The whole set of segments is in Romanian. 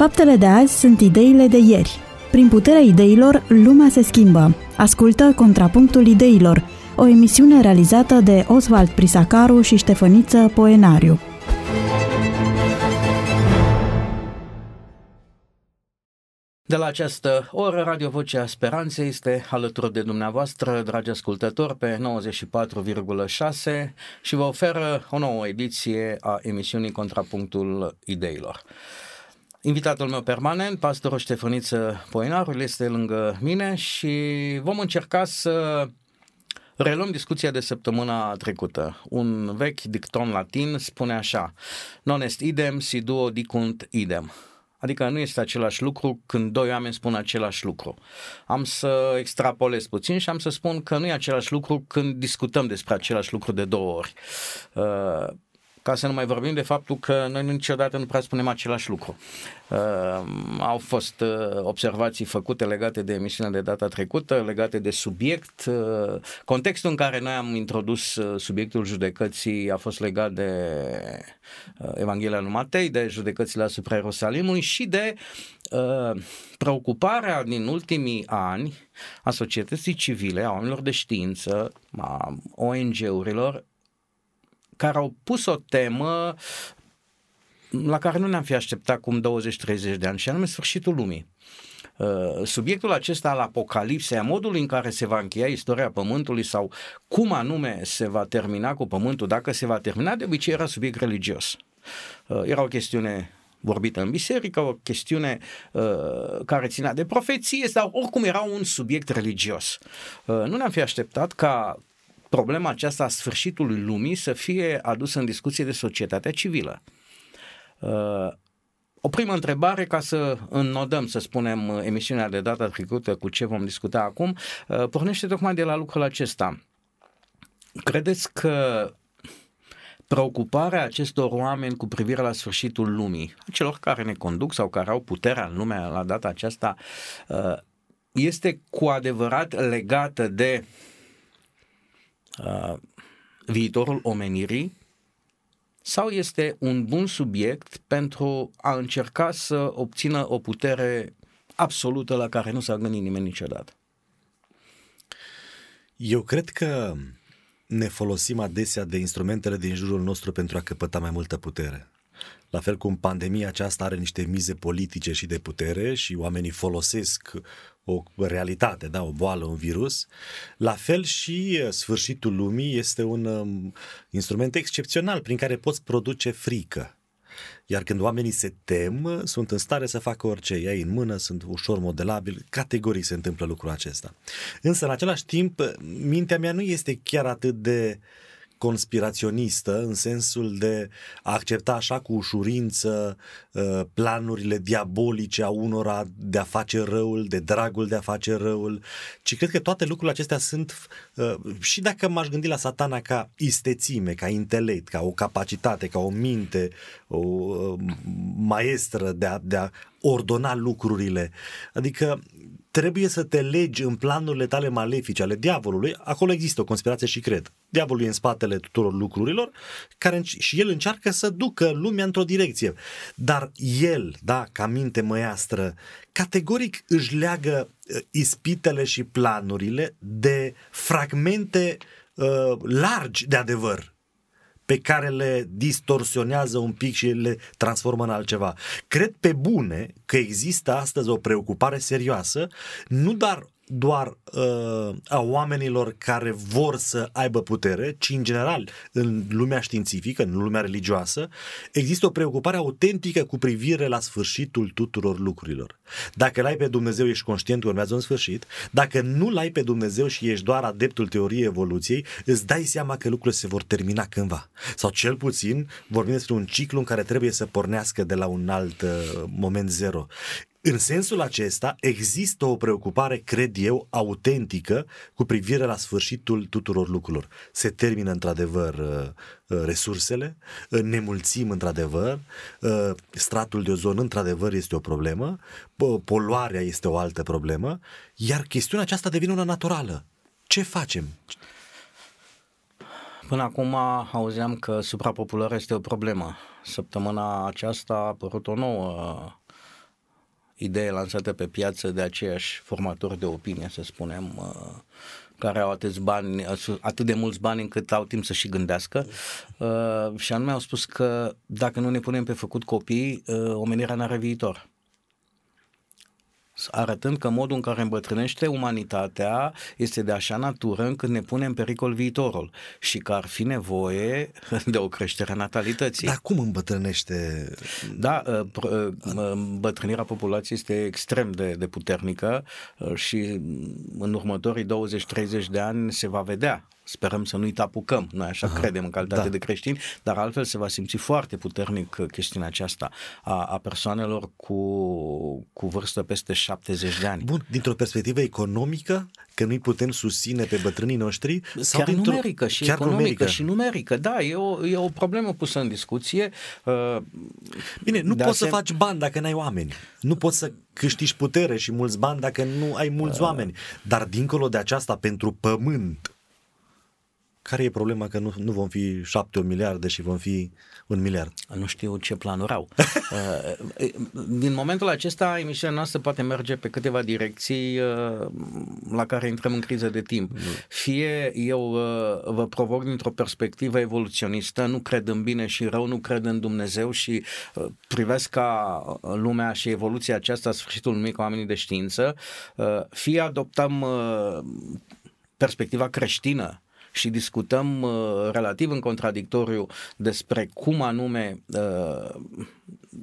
Faptele de azi sunt ideile de ieri. Prin puterea ideilor, lumea se schimbă. Ascultă Contrapunctul Ideilor, o emisiune realizată de Oswald Prisacaru și Ștefăniță Poenariu. De la această oră, Radio Vocea Speranței este alături de dumneavoastră, dragi ascultători, pe 94,6 și vă oferă o nouă ediție a emisiunii Contrapunctul Ideilor. Invitatul meu permanent, pastorul Ștefăniță Poinarul, este lângă mine și vom încerca să Reluăm discuția de săptămâna trecută. Un vechi dicton latin spune așa, non est idem si duo dicunt idem. Adică nu este același lucru când doi oameni spun același lucru. Am să extrapolez puțin și am să spun că nu e același lucru când discutăm despre același lucru de două ori. Uh, ca să nu mai vorbim de faptul că noi niciodată nu prea spunem același lucru. Uh, au fost uh, observații făcute legate de emisiunea de data trecută, legate de subiect. Uh, contextul în care noi am introdus uh, subiectul judecății a fost legat de uh, Evanghelia lui Matei, de judecățile asupra Ierusalimului și de uh, preocuparea din ultimii ani a societății civile, a oamenilor de știință, a ONG-urilor care au pus o temă la care nu ne-am fi așteptat cum 20-30 de ani, și anume sfârșitul lumii. Uh, subiectul acesta al apocalipsei, a modului în care se va încheia istoria Pământului sau cum anume se va termina cu Pământul, dacă se va termina, de obicei era subiect religios. Uh, era o chestiune vorbită în biserică, o chestiune uh, care ținea de profeție sau oricum era un subiect religios. Uh, nu ne-am fi așteptat ca problema aceasta a sfârșitului lumii să fie adusă în discuție de societatea civilă. Uh, o primă întrebare ca să înnodăm, să spunem, emisiunea de data trecută cu ce vom discuta acum, uh, pornește tocmai de la lucrul acesta. Credeți că preocuparea acestor oameni cu privire la sfârșitul lumii, celor care ne conduc sau care au puterea în lume la data aceasta, uh, este cu adevărat legată de uh, viitorul omenirii sau este un bun subiect pentru a încerca să obțină o putere absolută la care nu s-a gândit nimeni niciodată? Eu cred că ne folosim adesea de instrumentele din jurul nostru pentru a căpăta mai multă putere. La fel cum pandemia aceasta are niște mize politice și de putere și oamenii folosesc o realitate, da, o boală, un virus, la fel și uh, sfârșitul lumii este un um, instrument excepțional prin care poți produce frică. Iar când oamenii se tem, sunt în stare să facă orice. Ei în mână sunt ușor modelabil, categoric se întâmplă lucrul acesta. Însă, în același timp, mintea mea nu este chiar atât de uh, conspiraționistă în sensul de a accepta așa cu ușurință uh, planurile diabolice a unora de a face răul, de dragul de a face răul, ci cred că toate lucrurile acestea sunt uh, și dacă m-aș gândi la satana ca istețime, ca intelect, ca o capacitate, ca o minte, o uh, maestră de a, de a ordona lucrurile. Adică trebuie să te legi în planurile tale malefice ale diavolului, acolo există o conspirație și cred. Diavolul e în spatele tuturor lucrurilor care, și el încearcă să ducă lumea într-o direcție. Dar el, da, ca minte măiastră, categoric își leagă uh, ispitele și planurile de fragmente uh, largi de adevăr pe care le distorsionează un pic și le transformă în altceva. Cred pe bune că există astăzi o preocupare serioasă, nu doar doar uh, a oamenilor care vor să aibă putere, ci în general în lumea științifică, în lumea religioasă, există o preocupare autentică cu privire la sfârșitul tuturor lucrurilor. Dacă l-ai pe Dumnezeu, ești conștient că urmează un sfârșit. Dacă nu l-ai pe Dumnezeu și ești doar adeptul teoriei evoluției, îți dai seama că lucrurile se vor termina cândva. Sau cel puțin vorbim despre un ciclu în care trebuie să pornească de la un alt uh, moment zero. În sensul acesta, există o preocupare, cred eu, autentică cu privire la sfârșitul tuturor lucrurilor. Se termină într-adevăr uh, uh, resursele, uh, ne mulțim într-adevăr, stratul de ozon într-adevăr este o problemă, poluarea este o altă problemă, iar chestiunea aceasta devine una naturală. Ce facem? Până acum auzeam că suprapopularea este o problemă. Săptămâna aceasta a apărut o nouă idee lansată pe piață de aceiași formatori de opinie, să spunem, uh, care au atâți bani, atât de mulți bani încât au timp să și gândească. Uh, și anume au spus că dacă nu ne punem pe făcut copii, uh, omenirea n-are viitor arătând că modul în care îmbătrânește umanitatea este de așa natură încât ne pune în pericol viitorul și că ar fi nevoie de o creștere a natalității. Dar cum îmbătrânește? Da, ă, ă, îmbătrânirea populației este extrem de, de puternică ă, și în următorii 20-30 de ani se va vedea Sperăm să nu-i tapucăm, noi așa Aha, credem în calitate da. de creștini, dar altfel se va simți foarte puternic chestiunea aceasta a, a persoanelor cu, cu vârstă peste 70 de ani. Bun, dintr-o perspectivă economică, că nu-i putem susține pe bătrânii noștri? Sau chiar numerică și chiar economică numerică. și numerică, da, e o, e o problemă pusă în discuție. Uh, Bine, nu poți asem... să faci bani dacă n-ai oameni. Nu poți să câștigi putere și mulți bani dacă nu ai mulți uh... oameni. Dar dincolo de aceasta, pentru pământ, care e problema că nu, nu vom fi șapte o miliarde și vom fi un miliard? Nu știu ce planuri au. Uh, din momentul acesta, emisiunea noastră poate merge pe câteva direcții uh, la care intrăm în criză de timp. Fie eu uh, vă provoc dintr-o perspectivă evoluționistă, nu cred în bine și rău, nu cred în Dumnezeu și privesc ca lumea și evoluția aceasta, sfârșitul lumii ca oamenii de știință, fie adoptăm perspectiva creștină și discutăm uh, relativ în contradictoriu despre cum anume uh,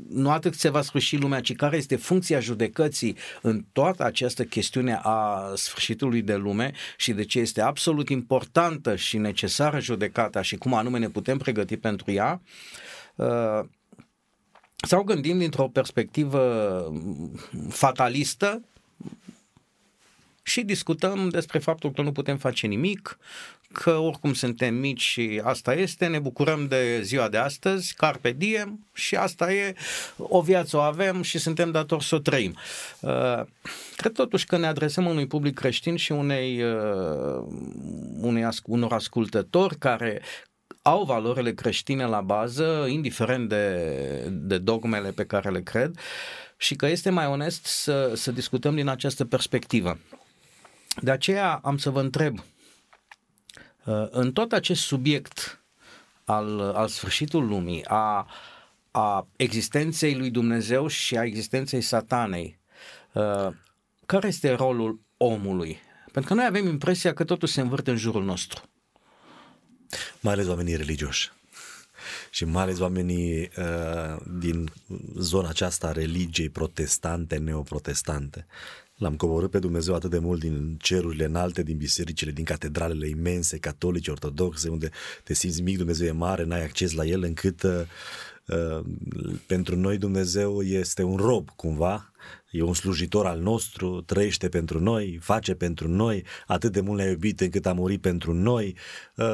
nu atât se va sfârși lumea, ci care este funcția judecății în toată această chestiune a sfârșitului de lume și de ce este absolut importantă și necesară judecata și cum anume ne putem pregăti pentru ea, uh, sau gândim dintr-o perspectivă fatalistă, și discutăm despre faptul că nu putem face nimic, că oricum suntem mici și asta este, ne bucurăm de ziua de astăzi, carpe diem și asta e, o viață o avem și suntem datori să o trăim. Uh, cred totuși că ne adresăm unui public creștin și unei, uh, unei, unor ascultători care au valorile creștine la bază, indiferent de, de dogmele pe care le cred, și că este mai onest să, să discutăm din această perspectivă. De aceea am să vă întreb, uh, în tot acest subiect al, al sfârșitului lumii, a, a existenței lui Dumnezeu și a existenței satanei, uh, care este rolul omului? Pentru că noi avem impresia că totul se învârte în jurul nostru. Mai ales oamenii religioși și mai ales oamenii uh, din zona aceasta religiei protestante, neoprotestante. L-am coborât pe Dumnezeu atât de mult din cerurile înalte, din bisericile, din catedralele imense, catolice, ortodoxe, unde te simți mic, Dumnezeu e mare, n-ai acces la el, încât uh, uh, pentru noi Dumnezeu este un rob cumva e un slujitor al nostru, trăiește pentru noi, face pentru noi, atât de mult ne-a iubit încât a murit pentru noi. Uh,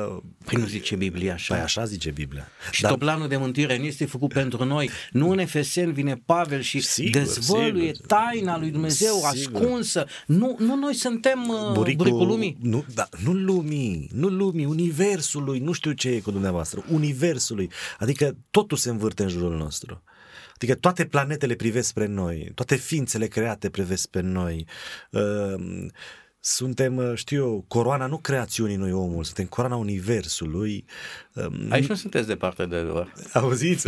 păi nu zice Biblia așa? Păi așa zice Biblia. Și Dar... tot planul de mântire nu este făcut pentru noi. Nu în Efesen vine Pavel și sigur, dezvăluie sigur. taina lui Dumnezeu sigur. ascunsă. Nu, nu noi suntem uh, buricul, buricul lumii. Nu, da, nu lumii, nu lumii, universului, nu știu ce e cu dumneavoastră, universului. Adică totul se învârte în jurul nostru. Adică toate planetele privesc spre noi, toate ființele create privesc spre noi. Uh, suntem, uh, știu eu, coroana nu creațiunii noi omul, suntem coroana universului. Um, Aici nu sunteți departe de adevăr. Auziți?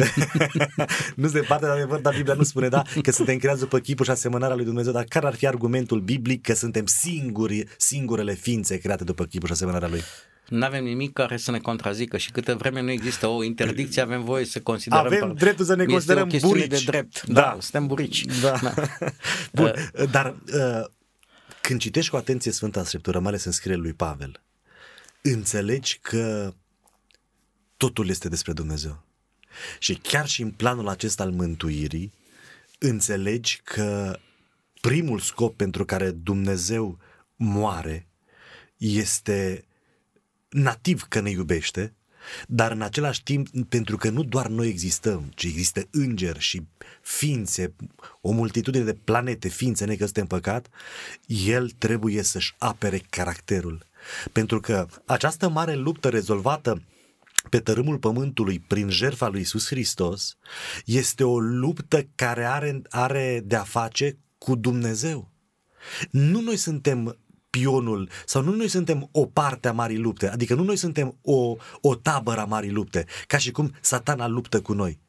nu sunt departe de adevăr, dar Biblia nu spune, da, că suntem creați după chipul și asemănarea lui Dumnezeu, dar care ar fi argumentul biblic că suntem singuri, singurele ființe create după chipul și asemănarea lui? Nu avem nimic care să ne contrazică și câte vreme nu există o interdicție, avem voie să considerăm... Avem dreptul să ne considerăm este o burici. de drept. Da, da suntem burici. Da. da. Bun, uh, dar uh, când citești cu atenție Sfânta Scriptură, mai ales în scrierea lui Pavel, înțelegi că totul este despre Dumnezeu. Și chiar și în planul acesta al mântuirii, înțelegi că primul scop pentru care Dumnezeu moare este nativ că ne iubește, dar în același timp, pentru că nu doar noi existăm, ci există îngeri și ființe, o multitudine de planete, ființe necăzute în păcat, el trebuie să-și apere caracterul. Pentru că această mare luptă rezolvată pe tărâmul pământului prin jertfa lui Isus Hristos este o luptă care are, are de-a face cu Dumnezeu. Nu noi suntem pionul sau nu noi suntem o parte a marii lupte, adică nu noi suntem o, o tabără a marii lupte, ca și cum satana luptă cu noi.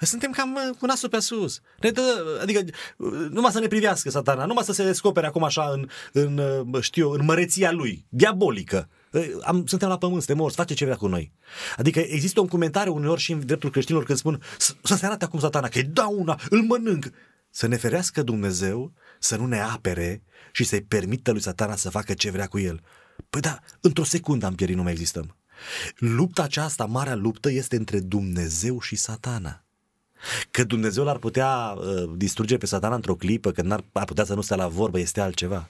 Suntem cam uh, cu nasul pe sus. Ne dă, adică uh, numai să ne privească satana, numai să se descopere acum așa în, în uh, știu în măreția lui, diabolică. Am, suntem la pământ, suntem morți, face ce vrea cu noi. Adică există un comentariu uneori și în dreptul creștinilor când spun să se arate acum satana, că e una, îl mănânc. Să ne ferească Dumnezeu să nu ne apere și să-i permită lui satana să facă ce vrea cu el. Păi da, într-o secundă am pierit, nu mai existăm. Lupta aceasta, marea luptă, este între Dumnezeu și satana. Că Dumnezeu l-ar putea uh, distruge pe satana într-o clipă, că n-ar ar putea să nu stea la vorbă, este altceva.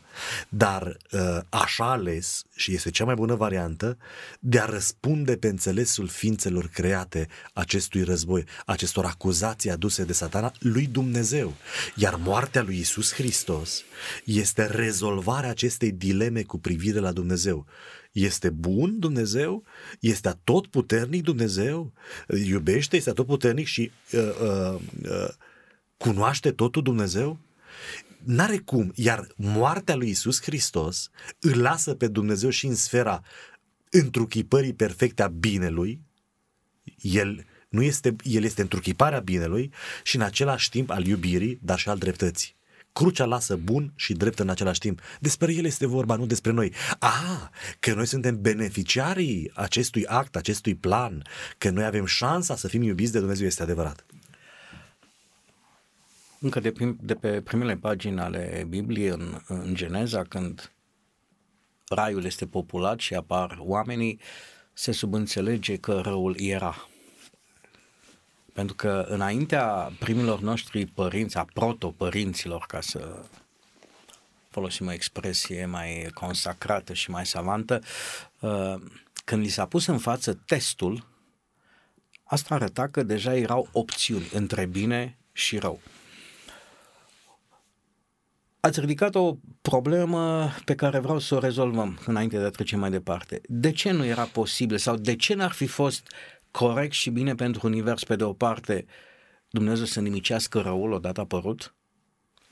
Dar uh, așa ales, și este cea mai bună variantă, de a răspunde pe înțelesul ființelor create acestui război, acestor acuzații aduse de satana lui Dumnezeu. Iar moartea lui Isus Hristos este rezolvarea acestei dileme cu privire la Dumnezeu. Este bun Dumnezeu? Este tot puternic Dumnezeu? Iubește, este tot puternic și uh, uh, uh, cunoaște totul Dumnezeu? N-are cum, iar moartea lui Isus Hristos îl lasă pe Dumnezeu și în sfera întruchipării perfecte a binelui, el nu este, el este întruchiparea binelui și în același timp al iubirii, dar și al dreptății. Crucea lasă bun și drept în același timp. Despre el este vorba, nu despre noi. Ah, că noi suntem beneficiarii acestui act, acestui plan, că noi avem șansa să fim iubiți de Dumnezeu, este adevărat. Încă de, prim, de pe primele pagini ale Bibliei, în, în Geneza, când raiul este populat și apar oamenii, se subînțelege că răul era. Pentru că înaintea primilor noștri părinți, a proto-părinților, ca să folosim o expresie mai consacrată și mai savantă, uh, când li s-a pus în față testul, asta arăta că deja erau opțiuni între bine și rău. Ați ridicat o problemă pe care vreau să o rezolvăm înainte de a trece mai departe. De ce nu era posibil sau de ce n-ar fi fost corect și bine pentru univers, pe de o parte, Dumnezeu să nimicească răul odată apărut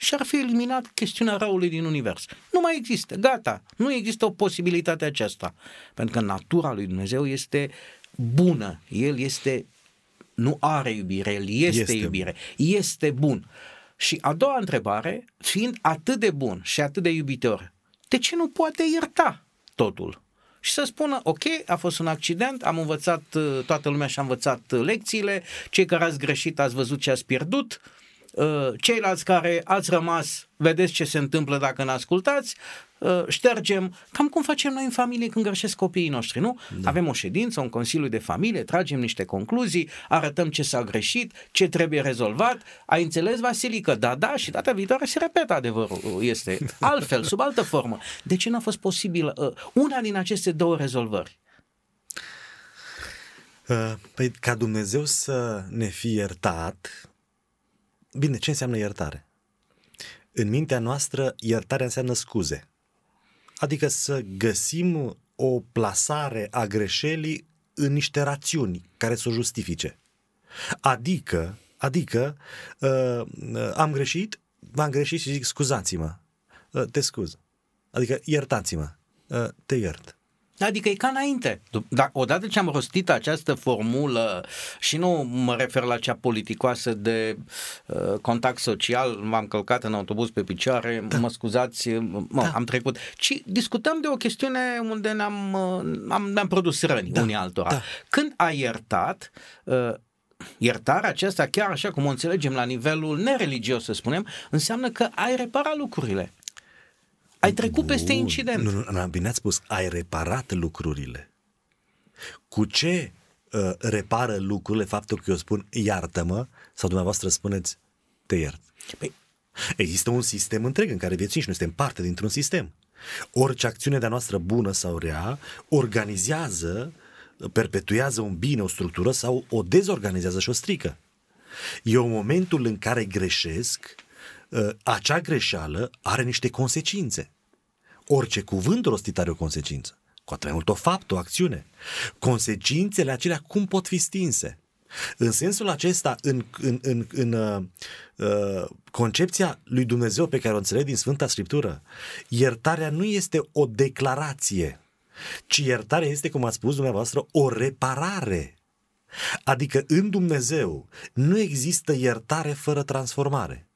și ar fi eliminat chestiunea răului din univers. Nu mai există, gata, nu există o posibilitate aceasta. Pentru că natura lui Dumnezeu este bună, El este, nu are iubire, El este, este iubire, este bun. Și a doua întrebare, fiind atât de bun și atât de iubitor, de ce nu poate ierta totul? Și să spună, ok, a fost un accident, am învățat, uh, toată lumea și-a învățat uh, lecțiile, cei care ați greșit ați văzut ce ați pierdut, uh, ceilalți care ați rămas, vedeți ce se întâmplă dacă ne ascultați, Uh, ștergem, cam cum facem noi în familie când greșesc copiii noștri, nu? Da. Avem o ședință, un consiliu de familie, tragem niște concluzii, arătăm ce s-a greșit, ce trebuie rezolvat. Ai înțeles, Vasilică? Da, da, și data viitoare se repetă adevărul. Este altfel, sub altă formă. De ce n-a fost posibil uh, una din aceste două rezolvări? Uh, păi ca Dumnezeu să ne fie iertat, bine, ce înseamnă iertare? În mintea noastră, iertarea înseamnă scuze. Adică să găsim o plasare a greșelii în niște rațiuni care să o justifice. Adică, adică uh, am greșit, v-am greșit și zic scuzați-mă, uh, te scuz. Adică iertați-mă, uh, te iert. Adică e ca înainte. Dar odată ce am rostit această formulă și nu mă refer la cea politicoasă de uh, contact social, m-am călcat în autobuz pe picioare, da. mă scuzați, mă, da. am trecut, ci discutăm de o chestiune unde ne-am, uh, am, ne-am produs răni da. unii altora. Da. Când ai iertat, uh, iertarea aceasta, chiar așa cum o înțelegem la nivelul nereligios, să spunem, înseamnă că ai reparat lucrurile. Ai trecut Bun. peste incident. Nu, nu, nu, bine ați spus, ai reparat lucrurile. Cu ce uh, repară lucrurile faptul că eu spun iartă-mă sau dumneavoastră spuneți te iert? Păi, Există un sistem întreg în care viețuim și noi suntem parte dintr-un sistem. Orice acțiune de-a noastră bună sau rea organizează, perpetuează un bine, o structură sau o dezorganizează și o strică. Eu în momentul în care greșesc, Ă, acea greșeală are niște consecințe. Orice cuvânt rostit are o consecință. Cu atât mai mult o faptă, o acțiune. Consecințele acelea cum pot fi stinse? În sensul acesta, în, în, în, în uh, uh, concepția lui Dumnezeu pe care o înțeleg din Sfânta Scriptură, iertarea nu este o declarație, ci iertarea este, cum a spus dumneavoastră, o reparare. Adică în Dumnezeu nu există iertare fără transformare.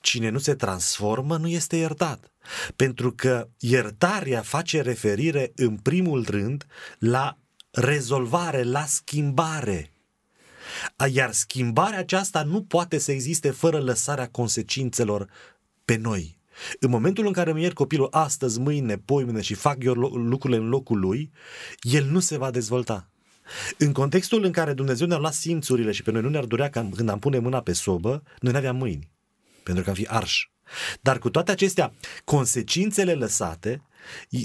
Cine nu se transformă nu este iertat. Pentru că iertarea face referire în primul rând la rezolvare, la schimbare. Iar schimbarea aceasta nu poate să existe fără lăsarea consecințelor pe noi. În momentul în care îmi iert copilul astăzi, mâine, poimine și fac eu lucrurile în locul lui, el nu se va dezvolta. În contextul în care Dumnezeu ne-a luat simțurile și pe noi nu ne-ar durea când am pune mâna pe sobă, noi nu aveam mâini, pentru că am fi arși. Dar cu toate acestea, consecințele lăsate,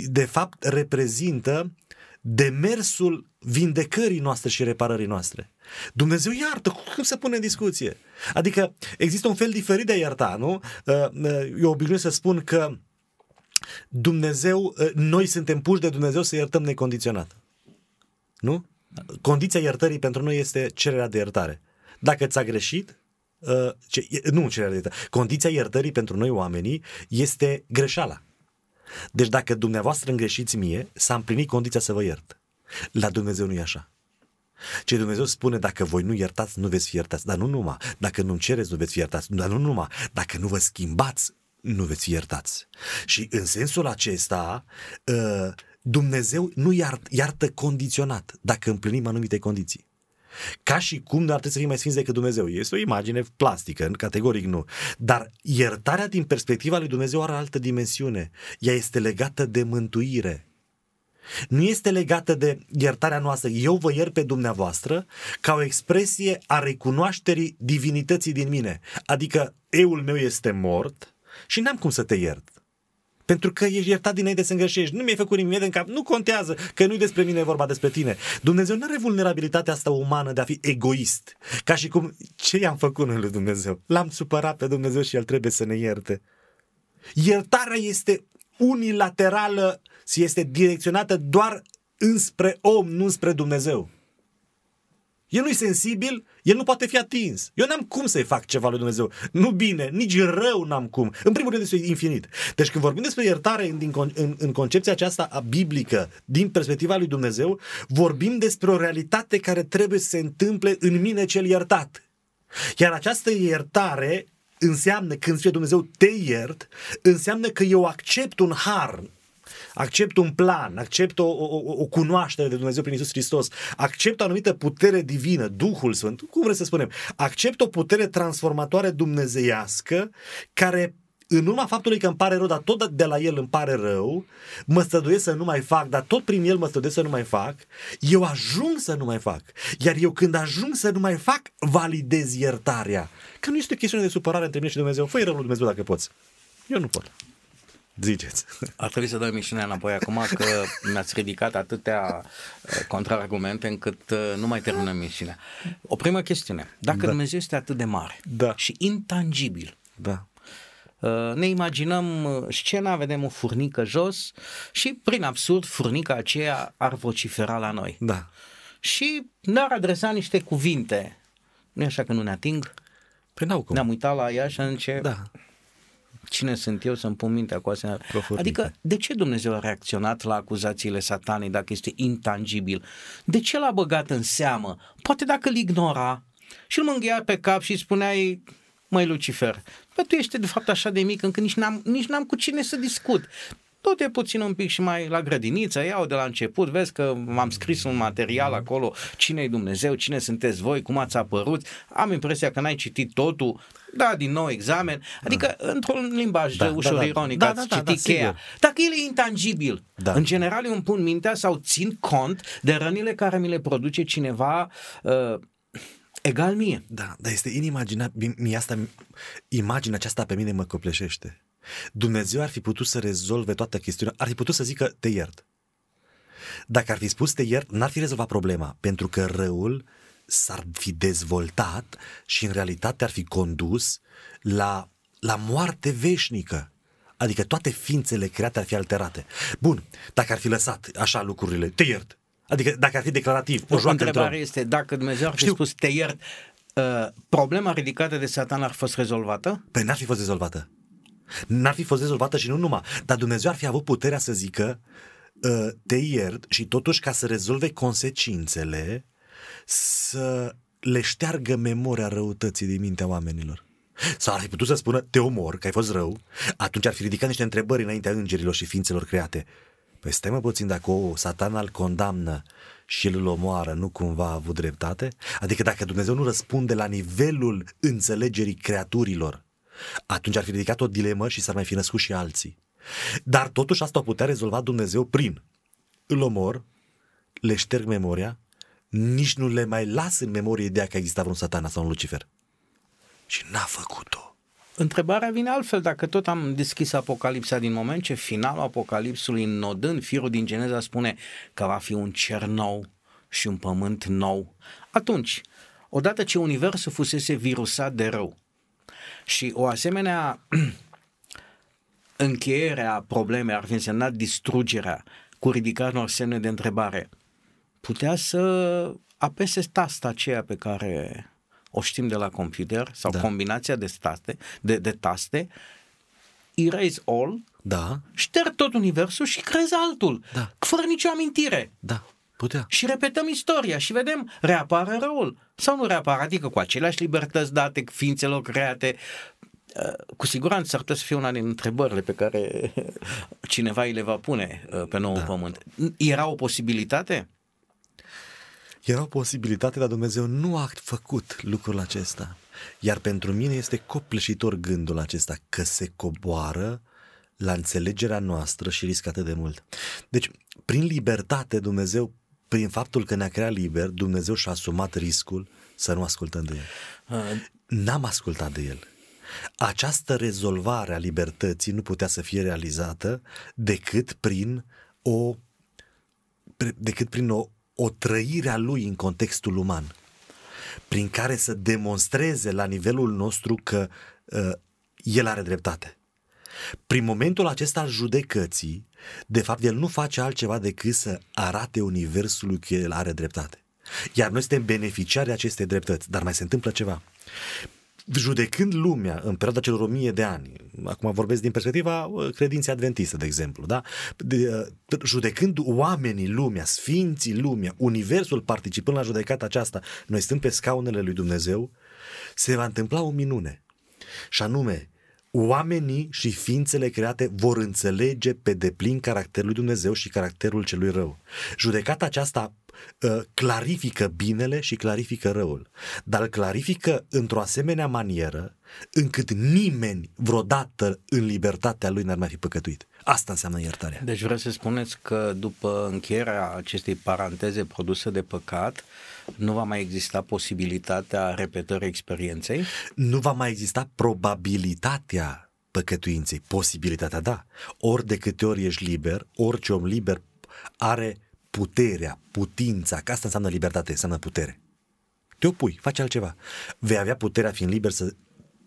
de fapt, reprezintă demersul vindecării noastre și reparării noastre. Dumnezeu iartă, cum se pune în discuție? Adică există un fel diferit de a ierta, nu? Uh, uh, eu obișnuiesc să spun că Dumnezeu, uh, noi suntem puși de Dumnezeu să iertăm necondiționat. Nu? Condiția iertării pentru noi este cererea de iertare. Dacă ți-a greșit, ce, nu cererea de iertare, condiția iertării pentru noi oamenii este greșeala. Deci dacă dumneavoastră îngreșiți mie, s-a împlinit condiția să vă iert. La Dumnezeu nu e așa. Ce Dumnezeu spune, dacă voi nu iertați, nu veți fi iertați. Dar nu numai. Dacă nu-mi cereți, nu veți fi iertați. Dar nu numai. Dacă nu vă schimbați, nu veți fi iertați. Și în sensul acesta, ă, Dumnezeu nu iartă condiționat dacă împlinim anumite condiții. Ca și cum nu ar trebui să fim mai sfinți decât Dumnezeu. Este o imagine plastică, în categoric nu. Dar iertarea din perspectiva lui Dumnezeu are altă dimensiune. Ea este legată de mântuire. Nu este legată de iertarea noastră. Eu vă iert pe dumneavoastră ca o expresie a recunoașterii divinității din mine. Adică eul meu este mort și n-am cum să te iert. Pentru că ești iertat dinainte să îngreșești. Nu mi-ai făcut nimic în cap. Nu contează, că nu-i despre mine, e vorba despre tine. Dumnezeu nu are vulnerabilitatea asta umană de a fi egoist. Ca și cum, ce i-am făcut în lui Dumnezeu? L-am supărat pe Dumnezeu și El trebuie să ne ierte. Iertarea este unilaterală și este direcționată doar înspre om, nu înspre Dumnezeu. El nu e sensibil, el nu poate fi atins. Eu n-am cum să-i fac ceva lui Dumnezeu. Nu bine, nici rău n-am cum. În primul rând este infinit. Deci când vorbim despre iertare în, în, în concepția aceasta a biblică, din perspectiva lui Dumnezeu, vorbim despre o realitate care trebuie să se întâmple în mine cel iertat. Iar această iertare înseamnă, când spune Dumnezeu te iert, înseamnă că eu accept un har, accept un plan, accept o, o, o cunoaștere de Dumnezeu prin Isus Hristos, accept o anumită putere divină, Duhul Sfânt, cum vreți să spunem, accept o putere transformatoare dumnezeiască care în urma faptului că îmi pare rău, dar tot de la el îmi pare rău, mă stăduiesc să nu mai fac, dar tot prin el mă stăduiesc să nu mai fac, eu ajung să nu mai fac. Iar eu când ajung să nu mai fac, validez iertarea. Că nu este o chestiune de supărare între mine și Dumnezeu. Fă-i rău lui Dumnezeu dacă poți. Eu nu pot. Ziceți. Ar trebui să dăm emisiunea înapoi acum că mi-ați ridicat atâtea uh, contraargumente încât uh, nu mai terminăm emisiunea. O primă chestiune. Dacă da. Dumnezeu este atât de mare da. și intangibil, da. Uh, ne imaginăm scena, vedem o furnică jos și prin absurd furnica aceea ar vocifera la noi. Da. Și ne-ar adresa niște cuvinte. Nu e așa că nu ne ating? Păi n-au cum. Ne-am uitat la ea și am zice, da cine sunt eu să-mi pun mintea cu asemenea... Adică, de ce Dumnezeu a reacționat la acuzațiile satanei dacă este intangibil? De ce l-a băgat în seamă? Poate dacă îl ignora și îl mânghia pe cap și spuneai, măi Lucifer, bă, tu ești de fapt așa de mic încât nici n-am, nici n-am cu cine să discut tot e puțin un pic și mai la grădiniță, iau de la început, vezi că m-am scris un material acolo, cine e Dumnezeu, cine sunteți voi, cum ați apărut, am impresia că n-ai citit totul, da, din nou examen, adică da. într-un limbaj da, ușor da, da, ironic da, ați da, citit da, da, cheia. Dacă el e intangibil, da. în general eu îmi pun mintea sau țin cont de rănile care mi le produce cineva uh, egal mie. Da, dar este inimaginabil, mie asta, imaginea aceasta pe mine mă copleșește. Dumnezeu ar fi putut să rezolve toată chestiunea, ar fi putut să zică te iert. Dacă ar fi spus te iert, n-ar fi rezolvat problema, pentru că răul s-ar fi dezvoltat și în realitate ar fi condus la, la moarte veșnică. Adică toate ființele create ar fi alterate. Bun, dacă ar fi lăsat așa lucrurile, te iert. Adică dacă ar fi declarativ, o joacă Întrebarea într-o... este dacă Dumnezeu ar fi Știu. spus te iert, uh, problema ridicată de Satan ar fi fost rezolvată? Păi n-ar fi fost rezolvată. N-ar fi fost rezolvată și nu numai. Dar Dumnezeu ar fi avut puterea să zică uh, te iert și totuși ca să rezolve consecințele să le șteargă memoria răutății din mintea oamenilor. Sau ar fi putut să spună te omor, că ai fost rău, atunci ar fi ridicat niște întrebări înaintea îngerilor și ființelor create. Păi stai mă puțin, dacă o satana îl condamnă și el îl omoară, nu cumva a avut dreptate? Adică dacă Dumnezeu nu răspunde la nivelul înțelegerii creaturilor, atunci ar fi ridicat o dilemă și s-ar mai fi născut și alții. Dar totuși asta o putea rezolva Dumnezeu prin îl omor, le șterg memoria, nici nu le mai las în memorie ideea că exista vreun satana sau un Lucifer. Și n-a făcut-o. Întrebarea vine altfel, dacă tot am deschis Apocalipsa din moment ce finalul Apocalipsului nodând, firul din Geneza spune că va fi un cer nou și un pământ nou. Atunci, odată ce universul fusese virusat de rău și o asemenea încheierea problemei ar fi însemnat distrugerea cu ridicarea unor semne de întrebare, putea să apese tasta aceea pe care o știm de la computer sau Da. da. combinația de, taste, de, de taste, erase all, Da, șterg tot universul și creezi altul, Da. fără nicio amintire. da, putea. Și repetăm istoria și vedem, reapare răul sau nu reapare, adică cu aceleași libertăți date ființelor create, Uh, cu siguranță s-ar putea să fie una din întrebările pe care cineva îi le va pune uh, pe nou Da. pământ. Era o posibilitate? Era o posibilitate, dar Dumnezeu nu a făcut lucrul acesta. Iar pentru mine este copleșitor gândul acesta că se coboară la înțelegerea noastră și riscă atât de mult. Deci, prin libertate, Dumnezeu, prin faptul că ne-a creat liber, Dumnezeu și-a asumat riscul să nu ascultăm de El. Uh, N-am ascultat de El. Această rezolvare a libertății nu putea să fie realizată decât prin o pre- decât prin o, o trăire a lui în contextul uman, prin care să demonstreze la nivelul nostru că uh, el are dreptate. Prin momentul acesta al judecății, de fapt, el nu face altceva decât să arate universului că el are dreptate. Iar noi suntem beneficiari de acestei dreptăți, dar mai se întâmplă ceva. Judecând lumea în perioada celor o mie de ani, acum vorbesc din perspectiva uh, credinței adventistă, de exemplu, da? De, uh, judecând oamenii lumea, sfinții lumea, universul participând la judecata aceasta, noi stăm pe scaunele lui Dumnezeu, se va întâmpla o minune. Și anume, oamenii și ființele create vor înțelege pe deplin caracterul lui Dumnezeu și caracterul celui rău. Judecata aceasta uh, clarifică binele și clarifică răul, dar îl clarifică într-o asemenea manieră încât nimeni vreodată în libertatea lui n-ar mai fi păcătuit. Asta înseamnă iertarea. Deci vreau să spuneți că după încheierea acestei paranteze produse de păcat, nu va mai exista posibilitatea repetării experienței? nu va mai exista probabilitatea păcătuinței, posibilitatea, da. Ori de câte ori ești liber, orice om liber are puterea, putința, că asta înseamnă libertate, înseamnă putere. Te opui, faci altceva. Vei avea puterea fiind liber să,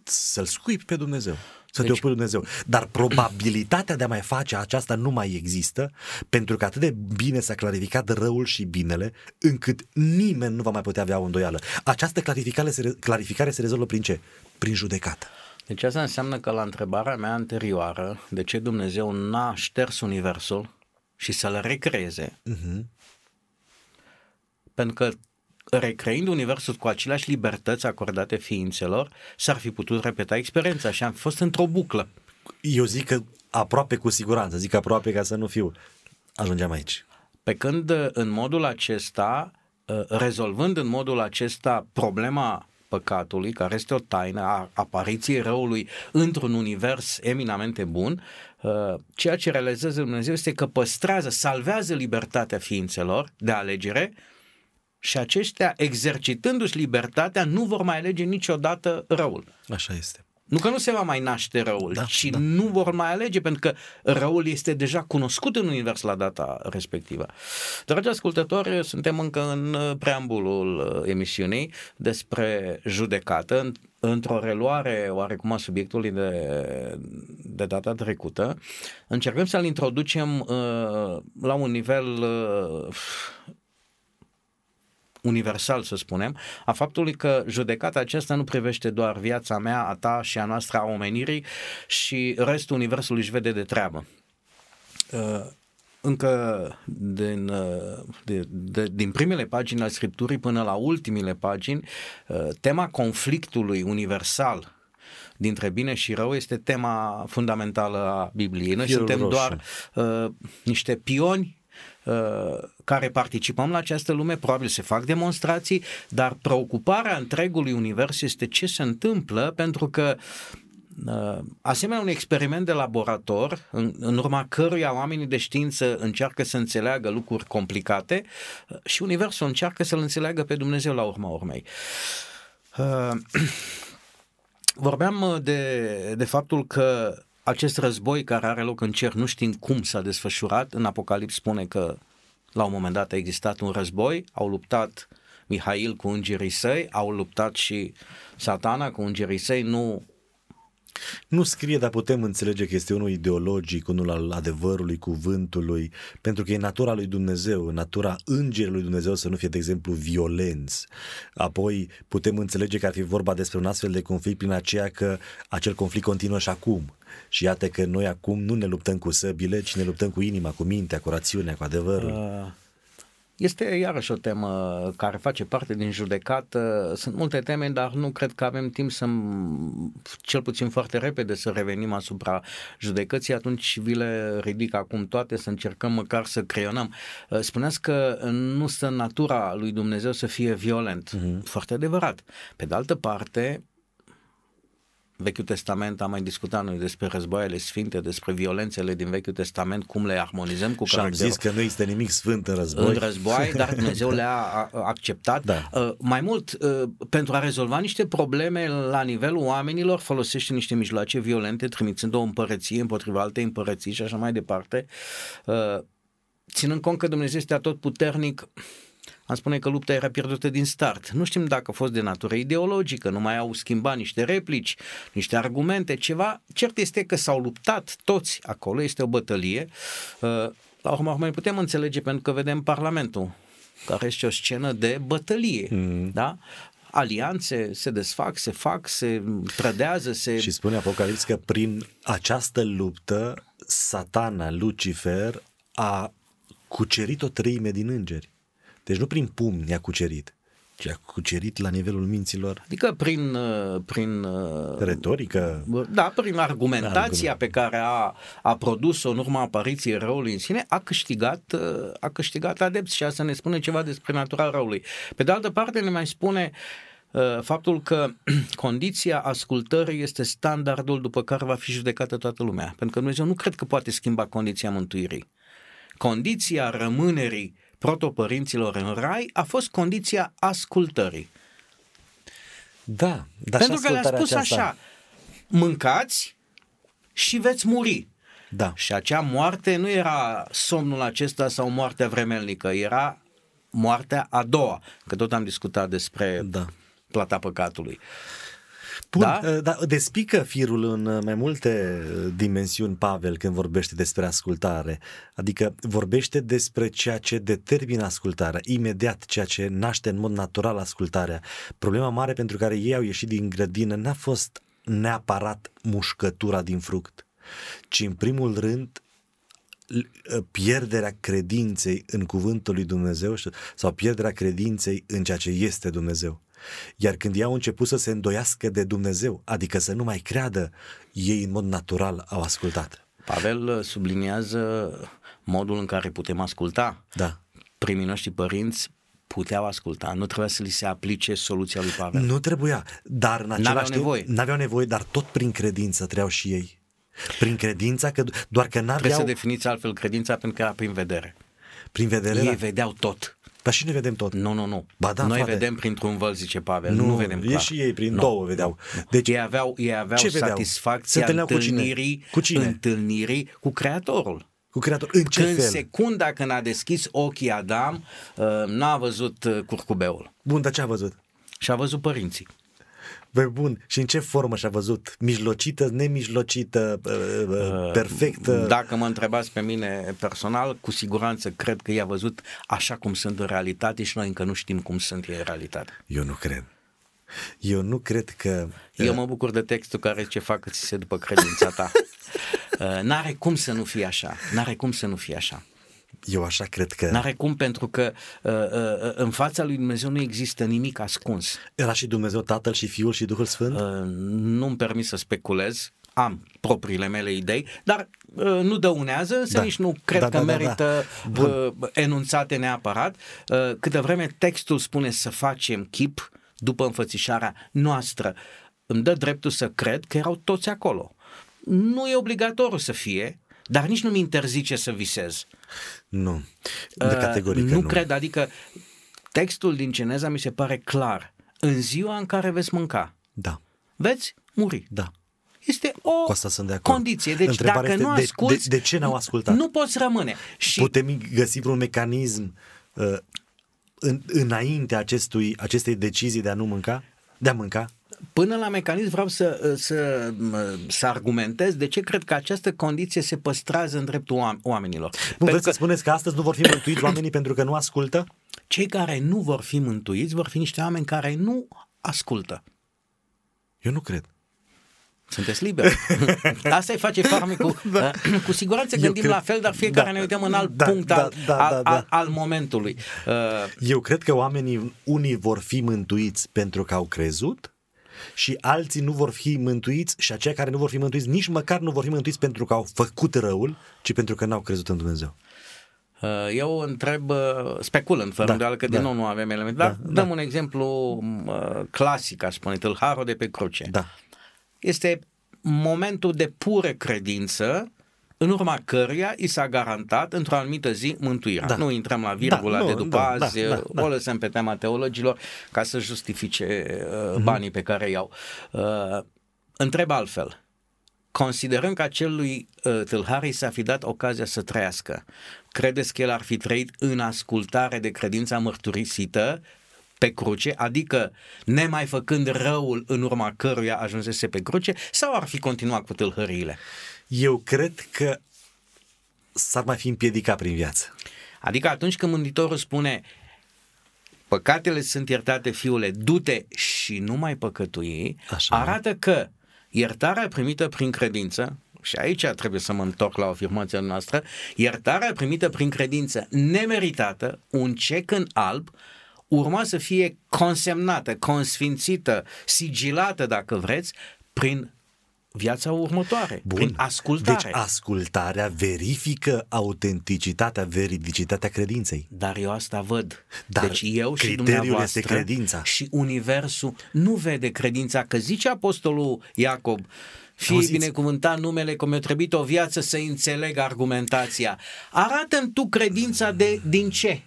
să-l scuipi pe Dumnezeu, să deci... te opui lui Dumnezeu. Dar probabilitatea de a mai face aceasta nu mai există, pentru că atât de bine s-a clarificat răul și binele, încât nimeni nu va mai putea avea o îndoială. Această clarificare se, re- clarificare se rezolvă prin ce? Prin judecată. Deci asta înseamnă că la întrebarea mea anterioară, de ce Dumnezeu n-a șters universul și să-l recreeze, Uh-huh. pentru că recreind universul cu aceleași libertăți acordate ființelor, s-ar fi putut repeta experiența și am fost într-o buclă. Eu zic că aproape cu siguranță, zic aproape ca să nu fiu. Ajungeam aici. Pe când uh, în modul acesta, uh, rezolvând în modul acesta problema păcatului, care este o taină a apariției răului într-un univers eminamente bun, uh, ceea ce realizează Dumnezeu este că păstrează, salvează libertatea ființelor de alegere și aceștia, exercitându-și libertatea, nu vor mai alege niciodată răul. Așa este. Nu că nu se va mai naște răul, Da, da, ci da. da. nu vor mai alege, pentru că răul este deja cunoscut în univers la data respectivă. Dragi ascultători, suntem încă în uh, preambulul uh, emisiunii despre judecată, în- într-o reluare oarecum a subiectului de, de data trecută. Încercăm să-l introducem uh, la un nivel uh, universal, să spunem, a faptului că judecata aceasta nu privește doar viața mea, a ta și a noastră, a omenirii și restul universului își vede de treabă. Uh, încă din, uh, de, de, din primele pagini ale Scripturii până la ultimile pagini, uh, tema conflictului universal dintre bine și rău este tema fundamentală a Bibliei. Noi Fierul suntem roșu. doar uh, niște pioni uh, care participăm la această lume, probabil se fac demonstrații, dar preocuparea întregului univers este ce se întâmplă pentru că uh, asemenea un experiment de laborator în, în urma căruia oamenii de știință încearcă să înțeleagă lucruri complicate uh, și universul încearcă să-L înțeleagă pe Dumnezeu la urma urmei. Uh, Vorbeam uh, de, de faptul că acest război care are loc în cer nu știm cum s-a desfășurat. În Apocalips spune că la un moment dat a existat un război, au luptat Mihail cu îngerii săi, au luptat și satana cu îngerii săi, nu nu scrie, dar putem înțelege că este unul ideologic, unul al adevărului, cuvântului, pentru că e natura lui Dumnezeu, natura îngerilor lui Dumnezeu să nu fie, de exemplu, violenți. Apoi putem înțelege că ar fi vorba despre un astfel de conflict prin aceea că acel conflict continuă și acum. Și iată că noi acum nu ne luptăm cu săbile, ci ne luptăm cu inima, cu mintea, cu rațiunea, cu adevărul. Uh este iarăși o temă care face parte din judecată. Sunt multe teme, dar nu cred că avem timp să, cel puțin foarte repede, să revenim asupra judecății. Atunci vi le ridic acum toate, să încercăm măcar să creionăm. Spuneați că nu stă natura lui Dumnezeu să fie violent. Uh-huh. Foarte adevărat. Pe de altă parte, Vechiul Testament am mai discutat noi despre războaiele sfinte, despre violențele din Vechiul Testament, cum le armonizăm cu Și am zis că nu există nimic sfânt în război. În război, dar Dumnezeu le-a acceptat. Da. Uh, mai mult, uh, pentru a rezolva niște probleme la nivelul oamenilor, folosește niște mijloace violente, trimițând o împărăție împotriva altei împărății și așa mai departe. Uh, ținând cont că Dumnezeu este tot puternic, am spune că lupta era pierdută din start. Nu știm dacă a fost de natură ideologică, nu mai au schimbat niște replici, niște argumente, ceva. Cert este că s-au luptat toți acolo, este o bătălie. Uh, la urmă, mai putem înțelege pentru că vedem Parlamentul, care este o scenă de bătălie. Mm. Da? alianțe se desfac, se fac, se trădează, se... Și spune Apocalips că prin această luptă satana, Lucifer, a cucerit o treime din îngeri. Deci nu prin pumn ne-a cucerit, ci a cucerit la nivelul minților. Adică prin... Uh, prin uh, Retorică? Da, prin argumentația Argument. pe care a, a produs-o în urma apariției răului în sine, a câștigat, uh, a câștigat adepți și asta ne spune ceva despre natura răului. Pe de altă parte ne mai spune faptul că condiția ascultării este standardul după care va fi judecată toată lumea. Pentru că Dumnezeu nu cred că poate schimba condiția mântuirii. Condiția rămânerii protopărinților în rai a fost condiția ascultării. Da, dar Pentru că le-a spus aceasta... așa, mâncați și veți muri. Da. Și acea moarte nu era somnul acesta sau moartea vremelnică, era moartea a doua, că tot am discutat despre da. plata păcatului. Bun, da? Uh, da, despică firul în uh, mai multe uh, dimensiuni, Pavel, când vorbește despre ascultare. Adică vorbește despre ceea ce determină ascultarea, imediat ceea ce naște în mod natural ascultarea. Problema mare pentru care ei au ieșit din grădină n-a fost neapărat mușcătura din fruct, ci în primul rând pierderea credinței în cuvântul lui Dumnezeu sau pierderea credinței în ceea ce este Dumnezeu. Iar când ei au început să se îndoiască de Dumnezeu, adică să nu mai creadă, ei în mod natural au ascultat. Pavel uh, subliniază modul în care putem asculta. Da. Primii noștri părinți puteau asculta, nu trebuia să li se aplice soluția lui Pavel. Nu trebuia, dar în același n-aveau timp nevoie. n-aveau nevoie, dar tot prin credință treau și ei. Prin credința, că doar că n-aveau... Trebuie să definiți altfel credința pentru că era prin vedere. Prin vedere? Ei da. vedeau tot. Dar și ne vedem tot. Nu, nu, nu. Ba da, Noi frate. vedem printr-un văl, zice Pavel. Nu, nu vedem clar. E și ei prin nu. două vedeau. Deci, ei aveau, ei aveau ce vedeau? satisfacția întâlnirii cu, cine? întâlnirii cu Creatorul. Cu Creator. În ce când fel? secunda când a deschis ochii Adam, uh, n-a văzut uh, curcubeul. Bun, dar ce a văzut? Și a văzut părinții. Băi, bun. Și în ce formă și-a văzut? Mijlocită, nemijlocită, uh, perfectă? Dacă mă întrebați pe mine personal, cu siguranță cred că i-a văzut așa cum sunt în realitate și noi încă nu știm cum sunt ei în realitate. Eu nu cred. Eu nu cred că... Eu mă bucur de textul care ce facă ți se după credința ta. N-are cum să nu fie așa. N-are cum să nu fie așa. Eu așa cred că... N-are cum pentru că uh, uh, în fața lui Dumnezeu nu există nimic ascuns. Era și Dumnezeu Tatăl și Fiul și Duhul Sfânt? Uh, nu-mi permis să speculez, am propriile mele idei, dar uh, nu dăunează, să da. nici nu cred da, că da, merită da, da. Uh, enunțate neapărat. Uh, câte vreme textul spune să facem chip după înfățișarea noastră, îmi dă dreptul să cred că erau toți acolo. Nu e obligatoriu să fie, dar nici nu mi interzice să visez. Nu, de uh, categorică uh, nu. Nu cred, adică textul din Geneza mi se pare clar. În ziua în care veți mânca, da. veți muri. Da. Este o Cu asta sunt de acord. condiție. Deci Întrebarea dacă nu de, asculți, de, de ce n-au ascultat? Nu poți rămâne. Și... Putem găsi vreun mecanism uh, în, înainte acestui, acestei decizii de a nu mânca? De a mânca? Până la mecanism vreau să, să, să argumentez de ce cred că această condiție se păstrează în dreptul oamenilor. Nu vreți că... să spuneți că astăzi nu vor fi mântuiți oamenii pentru că nu ascultă? Cei care nu vor fi mântuiți vor fi niște oameni care nu ascultă. Eu nu cred. Sunteți liberi. Asta îi face farmecul. Da. Cu siguranță gândim cred... la fel, dar fiecare da, ne uităm în alt da, punct da, al, da, da, al, da. Al, al momentului. Uh... Eu cred că oamenii, unii vor fi mântuiți pentru că au crezut și alții nu vor fi mântuiți și aceia care nu vor fi mântuiți nici măcar nu vor fi mântuiți pentru că au făcut răul, ci pentru că n-au crezut în Dumnezeu. Uh, eu întreb, uh, speculând, fără da, îndoială că da, din nou nu avem elemente, dar da, dăm da. un exemplu uh, clasic, aș spune, tâlharul de pe cruce. Da. Este momentul de pură credință în urma căruia i s-a garantat într-o anumită zi mântuirea. Da. Nu intrăm la virgula da, de după da, azi, da, da, da. o lăsăm pe tema teologilor ca să justifice uh, mm-hmm. banii pe care i-au. Uh, întreb altfel. Considerăm că acelui uh, tâlhar s-a fi dat ocazia să trăiască. Credeți că el ar fi trăit în ascultare de credința mărturisită pe cruce, adică nemai făcând răul în urma căruia ajunsese pe cruce, sau ar fi continuat cu tâlhăriile? Eu cred că s-ar mai fi împiedicat prin viață. Adică atunci când Mântuitorul spune păcatele sunt iertate, fiule, du-te și nu mai păcătui, Așa. arată că iertarea primită prin credință, și aici trebuie să mă întorc la afirmația noastră, iertarea primită prin credință nemeritată, un cec în alb, urma să fie consemnată, consfințită, sigilată, dacă vreți, prin viața următoare, Bun. prin ascultare. Deci ascultarea verifică autenticitatea, veridicitatea credinței. Dar eu asta văd. Dar deci eu și dumneavoastră este credința. și Universul nu vede credința, că zice Apostolul Iacob, fie binecuvântat numele, cum mi-a trebuit o viață să înțeleg argumentația. Arată-mi tu credința de din ce?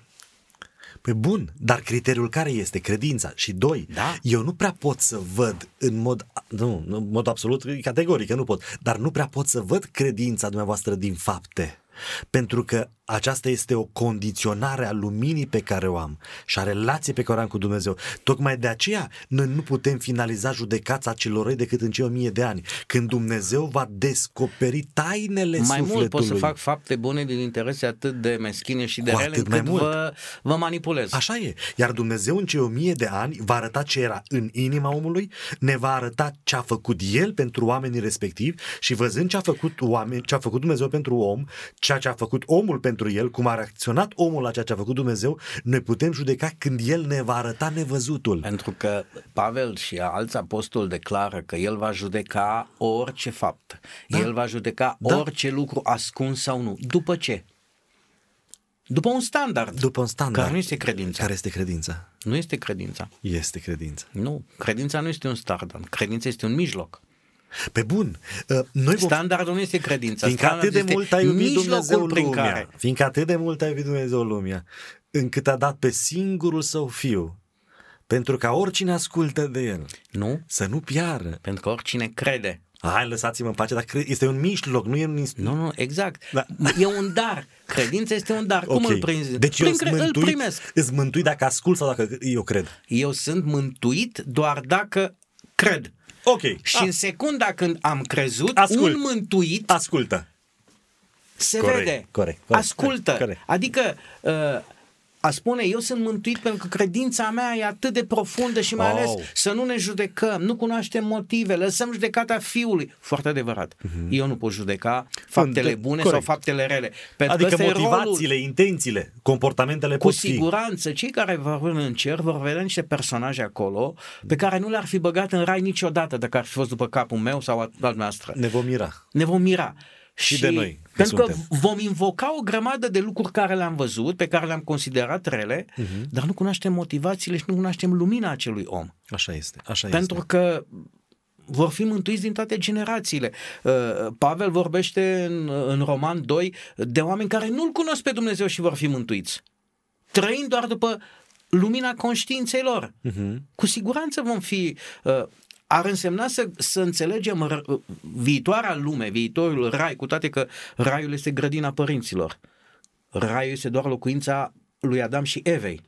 Păi bun, dar criteriul care este? Credința. Și doi, da. eu nu prea pot să văd în mod, nu, în mod absolut categoric, nu pot, dar nu prea pot să văd credința dumneavoastră din fapte. Pentru că aceasta este o condiționare a luminii pe care o am și a relației pe care o am cu Dumnezeu. Tocmai de aceea noi nu putem finaliza judecața celor răi decât în cei o mie de ani, când Dumnezeu va descoperi tainele mai sufletului. mult pot să fac fapte bune din interese atât de meschine și de rele încât mult. Vă, vă manipulez. Așa e. Iar Dumnezeu în cei o mie de ani va arăta ce era în inima omului, ne va arăta ce a făcut El pentru oamenii respectivi și văzând ce a făcut, oameni, ce a făcut Dumnezeu pentru om, ceea ce a făcut omul pentru pentru el, cum a reacționat omul la ceea ce a făcut Dumnezeu, noi putem judeca când el ne va arăta nevăzutul. Pentru că Pavel și alți apostoli declară că el va judeca orice fapt. Da. El va judeca da. orice lucru ascuns sau nu. După ce? După un standard. După un standard. Care nu este credința. Care este credința? Nu este credința. Este credința. Nu. Credința nu este un standard. Credința este un mijloc. Pe bun, uh, noi vom... Standardul nu este credința. Fiindcă atât de mult a iubit Dumnezeu lumea, care... fiindcă atât de mult a iubit Dumnezeu lumea, încât a dat pe singurul său fiu, pentru ca oricine ascultă de el nu? să nu piară. Pentru că oricine crede. Hai, lăsați-mă în pace, dar este un mijloc, nu e un Nu, nu, exact. Da. E un dar. Credința este un dar. Cum okay. îl prinzi? Deci Prin eu cre- mântuit, îl primesc. Îți mântui dacă ascult sau dacă eu cred? Eu sunt mântuit doar dacă cred. Ok. Și A, în secunda când am crezut, Ascult. un mântuit ascultă. se Corect, vede, corect, corect, ascultă. corect. Adică uh, a spune eu sunt mântuit pentru că credința mea e atât de profundă și mai Oh. ales să nu ne judecăm, nu cunoaștem motive, lăsăm judecata fiului. Foarte adevărat. Eu nu pot judeca faptele Fânt- bune Mhm. corect. sau faptele rele. Pentru Adică că ăsta e motivațiile, rolul. intențiile, comportamentele Cu pot fi. siguranță, cei care vor rămâne în cer vor vedea niște personaje acolo pe care nu le-ar fi băgat în rai niciodată dacă ar fi fost după capul meu sau al al noastră. Ne vom mira. Ne vom mira. Și de noi, că Pentru că suntem. vom invoca o grămadă de lucruri care le-am văzut, pe care le-am considerat rele, Mhm. dar nu cunoaștem motivațiile și nu cunoaștem lumina acelui om. Așa este, așa Pentru este. că vor fi mântuiți din toate generațiile. Uh, Pavel vorbește în, în Roman 2 de oameni care nu-L cunosc pe Dumnezeu și vor fi mântuiți. Trăind doar după lumina conștiinței lor. Mhm. Cu siguranță vom fi... Uh, ar însemna să, să înțelegem r- viitoarea lume, viitorul rai, cu toate că raiul este grădina părinților. Raiul este doar locuința lui Adam și Evei.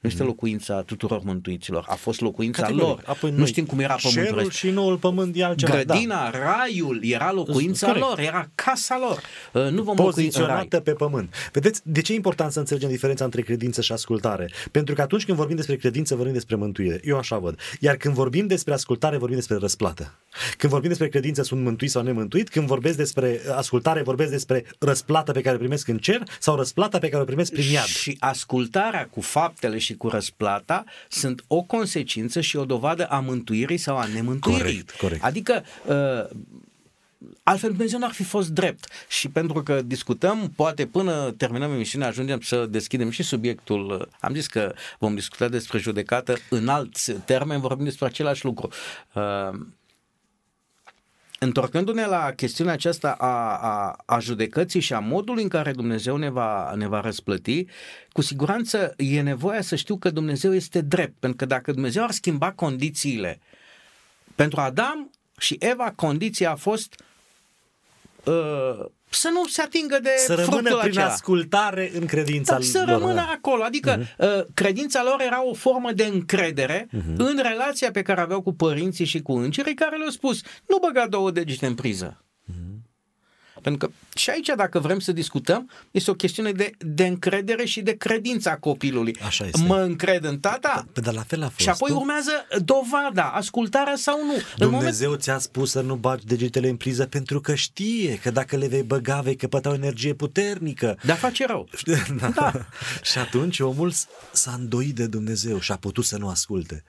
Nu este locuința tuturor mântuiților. A fost locuința Mhm. Categoric. lor. Apoi nu noi, știm cum era pământul Cerul ăsta. și noul pământ e altceva. Grădina, raiul era locuința Corect. lor, era casa lor. Uh, Nu vom locui în rai. poziționată pe pământ. Vedeți, de ce e important să înțelegem diferența între credință și ascultare? Pentru că atunci când vorbim despre credință, vorbim despre mântuire. Eu așa văd. Iar când vorbim despre ascultare, vorbim despre răsplată. Când vorbim despre credință, sunt mântuit sau nemântuit. Când vorbesc despre ascultare, vorbesc despre răsplată pe care o primesc în cer sau răsplata pe care o primesc prin iad. Și ascultarea cu faptele și cu răsplata sunt o consecință și o dovadă a mântuirii sau a nemântuirii. Corect, corect. Adică uh, altfel Dumnezeu n-ar fi fost drept. Și pentru că discutăm, poate până terminăm emisiunea ajungem să deschidem și subiectul. uh, Am zis că vom discuta despre judecată în alți termeni, vorbim despre același lucru. Uh, Întorcându-ne la chestiunea aceasta a, a, a judecății și a modului în care Dumnezeu ne va, ne va răsplăti, cu siguranță e nevoie să știu că Dumnezeu este drept, pentru că dacă Dumnezeu ar schimba condițiile pentru Adam și Eva, condiția a fost uh, să nu se atingă de Să rămână fructul prin acela. ascultare în credința Da, să lor. rămână da. acolo. Adică uh, credința lor era o formă de încredere în relația pe care aveau cu părinții și cu îngerii care le-au spus nu băga două degete în priză. Pentru că și aici, dacă vrem să discutăm, este o chestiune de, de încredere și de credința copilului. Așa este. Mă încred în tata? Păi, Dar la fel a fost. Și apoi nu? urmează dovada, ascultarea sau nu. În moment... Dumnezeu ți-a spus să nu bagi degetele în priză pentru că știe că dacă le vei băga vei căpăta o energie puternică. Dar face rău. Da. Da. și atunci omul s- s-a îndoit de Dumnezeu și a putut să nu asculte.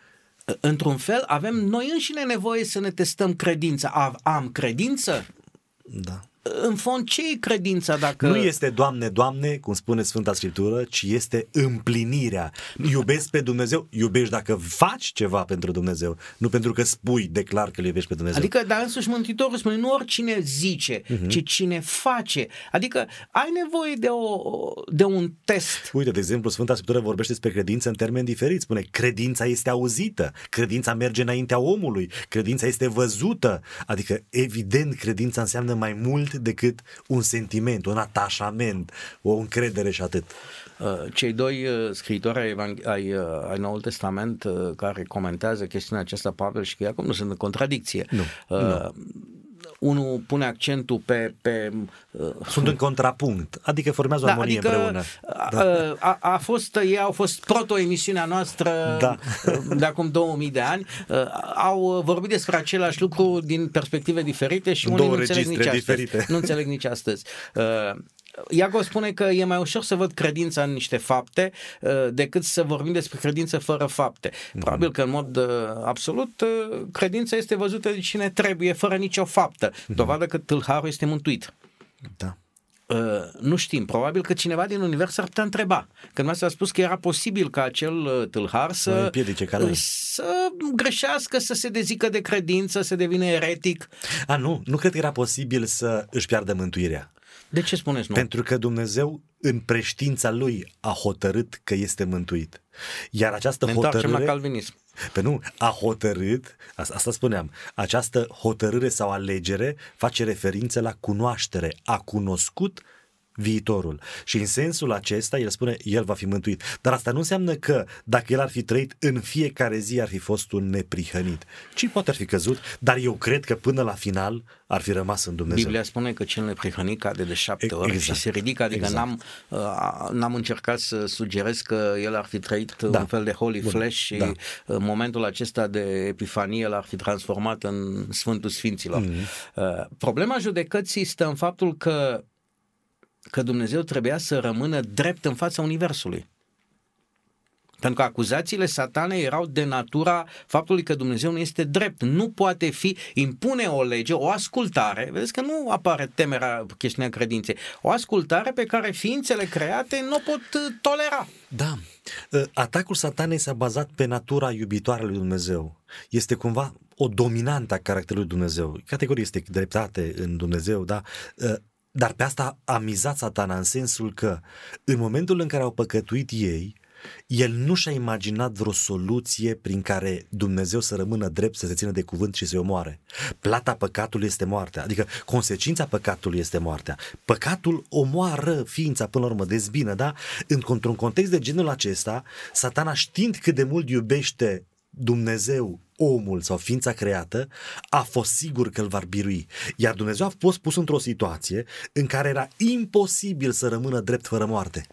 Într-un fel, avem noi înșine nevoie să ne testăm credința. Am- Am credință? Da. În fond, ce e credința dacă... Nu este Doamne, Doamne, cum spune Sfânta Scriptură, ci este împlinirea. Iubesc pe Dumnezeu, iubești dacă faci ceva pentru Dumnezeu, nu pentru că spui, declar că îl iubești pe Dumnezeu. Adică, dar însuși Mântuitorul spune, nu oricine zice, Mhm. uh-huh. ci cine face. Adică, ai nevoie de, o, de un test. Uite, de exemplu, Sfânta Scriptură vorbește despre credință în termeni diferiți. Spune, credința este auzită, credința merge înaintea omului, credința este văzută. Adică, evident, credința înseamnă mai mult decât un sentiment, un atașament, o încredere și atât. Uh, Cei doi uh, scriitori ai, Evang- ai, uh, ai Noul Testament uh, care comentează chestiunea aceasta, Pavel și Iacob, nu sunt în contradicție. Nu, Uh, Unul pune accentul pe... pe uh, Sunt în contrapunct, adică formează o da, armonie adică împreună. a, a, a fost, ei au fost proto-emisiunea noastră Da. de acum 2000 de ani, uh, au vorbit despre același lucru din perspective diferite și În unii două nu înțeleg nici registre astăzi. diferite. Nu înțeleg nici astăzi. Uh, Iago spune că e mai ușor să văd credința în niște fapte uh, decât să vorbim despre credință fără fapte. Probabil că în mod uh, absolut uh, credința este văzută de cine trebuie fără nicio faptă. Dovadă că tâlharul este mântuit. Da. Uh, nu știm, probabil că cineva din univers ar putea întreba. Când mi a spus că era posibil ca acel uh, tâlhar Să să, împiedice calea. să greșească, să se dezică de credință, să devină eretic. A, nu, nu cred că era posibil să își piardă mântuirea. De ce spuneți nu? Pentru că Dumnezeu, în preștiința lui, a hotărât că este mântuit. Iar această ne întoarcem hotărâre... la calvinism. Pe nu, a hotărât, asta, asta spuneam, această hotărâre sau alegere face referință la cunoaștere. A cunoscut viitorul. Și în sensul acesta, el spune, el va fi mântuit. Dar asta nu înseamnă că dacă el ar fi trăit în fiecare zi ar fi fost un neprihănit. Ci poate ar fi căzut, dar eu cred că până la final ar fi rămas în Dumnezeu. Biblia spune că cel neprihănit cade de șapte ori Exact. și se ridică, adică Exact. n-am, uh, n-am încercat să sugerez că el ar fi trăit Da. un fel de holy Bun. flesh și Da. în momentul acesta de epifanie l-ar fi transformat în Sfântul Sfinților. Mhm. Uh, Problema judecății stă în faptul că că Dumnezeu trebuia să rămână drept în fața Universului. Pentru că acuzațiile satanei erau de natura faptului că Dumnezeu nu este drept. Nu poate fi, impune o lege, o ascultare, vedeți că nu apare temerea chestiunea credinței, o ascultare pe care ființele create nu o pot uh, tolera. Da. Uh, Atacul satanei s-a bazat pe natura iubitoare a lui Dumnezeu. Este cumva o dominantă a caracterului lui Dumnezeu. Categorie este dreptate în Dumnezeu, da? Uh, Dar pe asta a mizat satana în sensul că în momentul în care au păcătuit ei, el nu și-a imaginat vreo soluție prin care Dumnezeu să rămână drept, să se țină de cuvânt și să-i omoare. Plata păcatului este moartea, adică consecința păcatului este moartea. Păcatul omoară ființa până la urmă, dezbină, da? Într-un context de genul acesta, satana știind cât de mult iubește Dumnezeu omul sau ființa creată, a fost sigur că îl va birui. Iar Dumnezeu a fost pus într-o situație în care era imposibil să rămână drept fără moarte.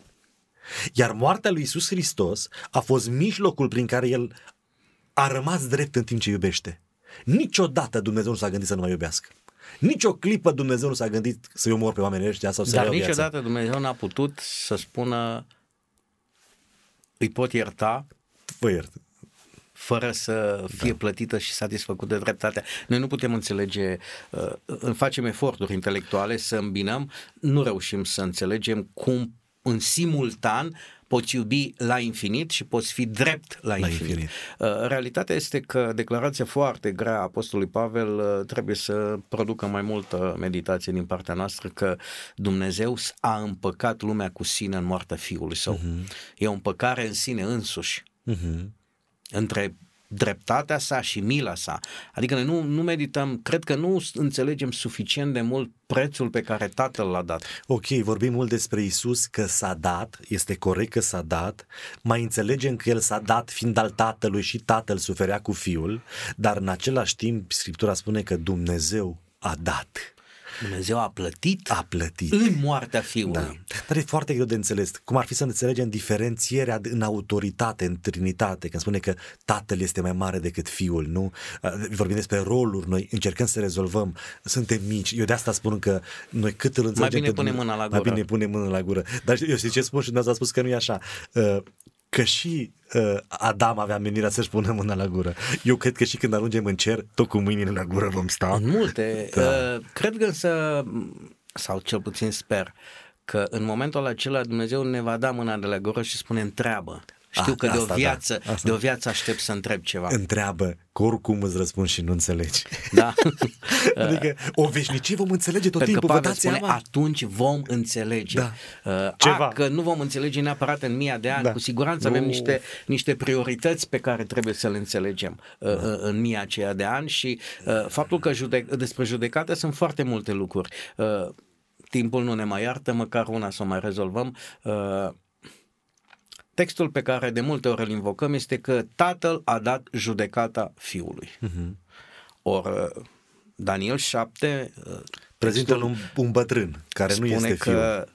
Iar moartea lui Isus Hristos a fost mijlocul prin care el a rămas drept în timp ce iubește. Niciodată Dumnezeu nu s-a gândit să nu mai iubească. Nici o clipă Dumnezeu nu s-a gândit să-i omor pe oamenii ăștia sau să Dar le iau viața. niciodată Dumnezeu n-a putut să spună îi pot ierta Vă iert. Fără să fie da. plătită și satisfăcută dreptatea. Noi nu putem înțelege, uh, facem eforturi intelectuale să îmbinăm, nu reușim să înțelegem cum în simultan poți iubi la infinit și poți fi drept la, La infinit. infinit. Uh, Realitatea este că declarația foarte grea a Apostolului Pavel uh, trebuie să producă mai multă meditație din partea noastră că Dumnezeu a împăcat lumea cu sine în moartea Fiului Său. Uh-huh. E o împăcare în sine însuși Uh-huh. Între dreptatea sa și mila sa. Adică noi nu, nu medităm, cred că nu înțelegem suficient de mult prețul pe care Tatăl l-a dat. Ok, vorbim mult despre Isus că s-a dat, este corect că s-a dat, mai înțelegem că El s-a dat fiind al Tatălui și Tatăl suferea cu Fiul, dar în același timp Scriptura spune că Dumnezeu a dat, Dumnezeu a plătit a plătit. în moartea Fiului. Da. Dar e foarte greu de înțeles. Cum ar fi să înțelegem diferențierea în autoritate, în trinitate, când spune că tatăl este mai mare decât fiul, nu? Vorbim despre roluri, noi încercăm să rezolvăm, suntem mici. Eu de asta spun că noi cât îl înțelegem bine pe punem Dumnezeu- mâna la Mai gură. bine punem mâna la gură. Dar eu știu ce spun și dumneavoastră a spus că nu e așa. Uh, Că și uh, Adam avea menirea să-și pună mâna la gură. Eu cred că și când ajungem în cer, tot cu mâinile la gură vom sta. În multe. Da. Uh, cred că însă, sau cel puțin sper, că în momentul acela Dumnezeu ne va da mâna de la gură și spune întreabă. Știu Ah, că de o asta da, viață, asta de o viață aștept să întreb ceva. Întreabă, că oricum îți răspund și nu înțelegi. Da? Adică o veșnicie vom înțelege tot Pentru că timpul, vă Pavel dați spune, seama? atunci vom înțelege. Da. Uh, Ceva. A, că nu vom înțelege neapărat în mii de ani, Da. cu siguranță Nu. avem niște, niște priorități pe care trebuie să le înțelegem uh, Da. uh, în mii aceia de ani și uh, faptul că judec- despre judecată sunt foarte multe lucruri. Uh, timpul nu ne mai iartă, măcar una să o mai rezolvăm. Uh, Textul pe care de multe ori îl invocăm este că tatăl a dat judecata fiului. Mhm. Ori Daniel 7 uh, Prezintă textul un, un bătrân care nu spune este că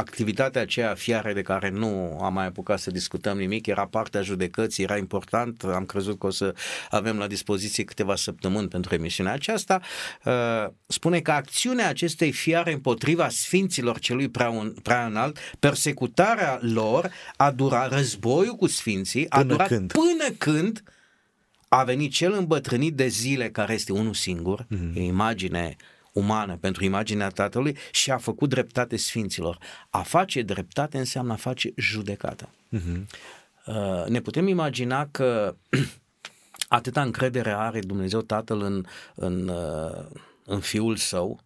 activitatea aceea fiare de care nu am mai apucat să discutăm nimic, era partea judecății, era important, am crezut că o să avem la dispoziție câteva săptămâni pentru emisiunea aceasta, uh, spune că acțiunea acestei fiare împotriva sfinților celui prea, un, prea înalt, persecutarea lor a durat, războiul cu sfinții a Până durat când? până când a venit cel îmbătrânit de zile, care este unul singur, mm-hmm. e imagine umană pentru imaginea Tatălui și a făcut dreptate sfinților. A face dreptate înseamnă a face judecată. Mhm. Uh, ne putem imagina că atâta încredere are Dumnezeu Tatăl în, în, uh, în Fiul Său,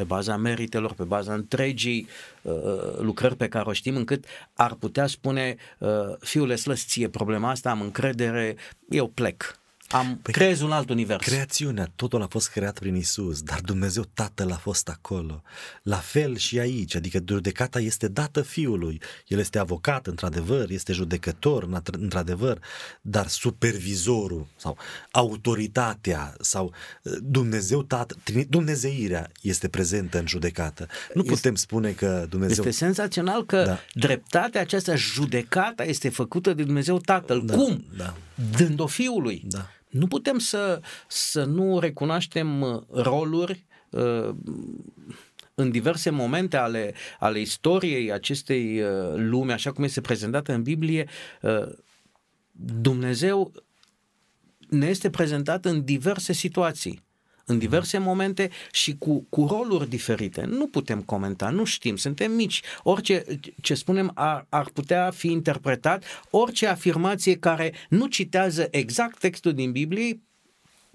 pe baza meritelor, pe baza întregii uh, lucrări pe care o știm, încât ar putea spune, uh, fiule, slăți ție problema asta, am încredere, eu plec. Am păi, creez un alt univers. Creațiunea, totul a fost creat prin Isus, dar Dumnezeu Tatăl a fost acolo. La fel și aici, adică judecata este dată Fiului. El este avocat, într-adevăr, este judecător, într-adevăr, dar supervizorul sau autoritatea sau uh, Dumnezeu Tatăl, Dumnezeirea este prezentă în judecată. Nu este, putem spune că Dumnezeu... Este senzațional că da. dreptatea aceasta, judecata, este făcută de Dumnezeu Tatăl. Da, Cum? Da. Dând-o Fiului. Da. Nu putem să, să nu recunoaștem uh, roluri uh, în diverse momente ale, ale istoriei acestei uh, lume, așa cum este prezentată în Biblie, Dumnezeu ne este prezentat în diverse situații în diverse momente și cu, cu roluri diferite. Nu putem comenta, nu știm, suntem mici. Orice ce spunem ar, ar putea fi interpretat, orice afirmație care nu citează exact textul din Biblie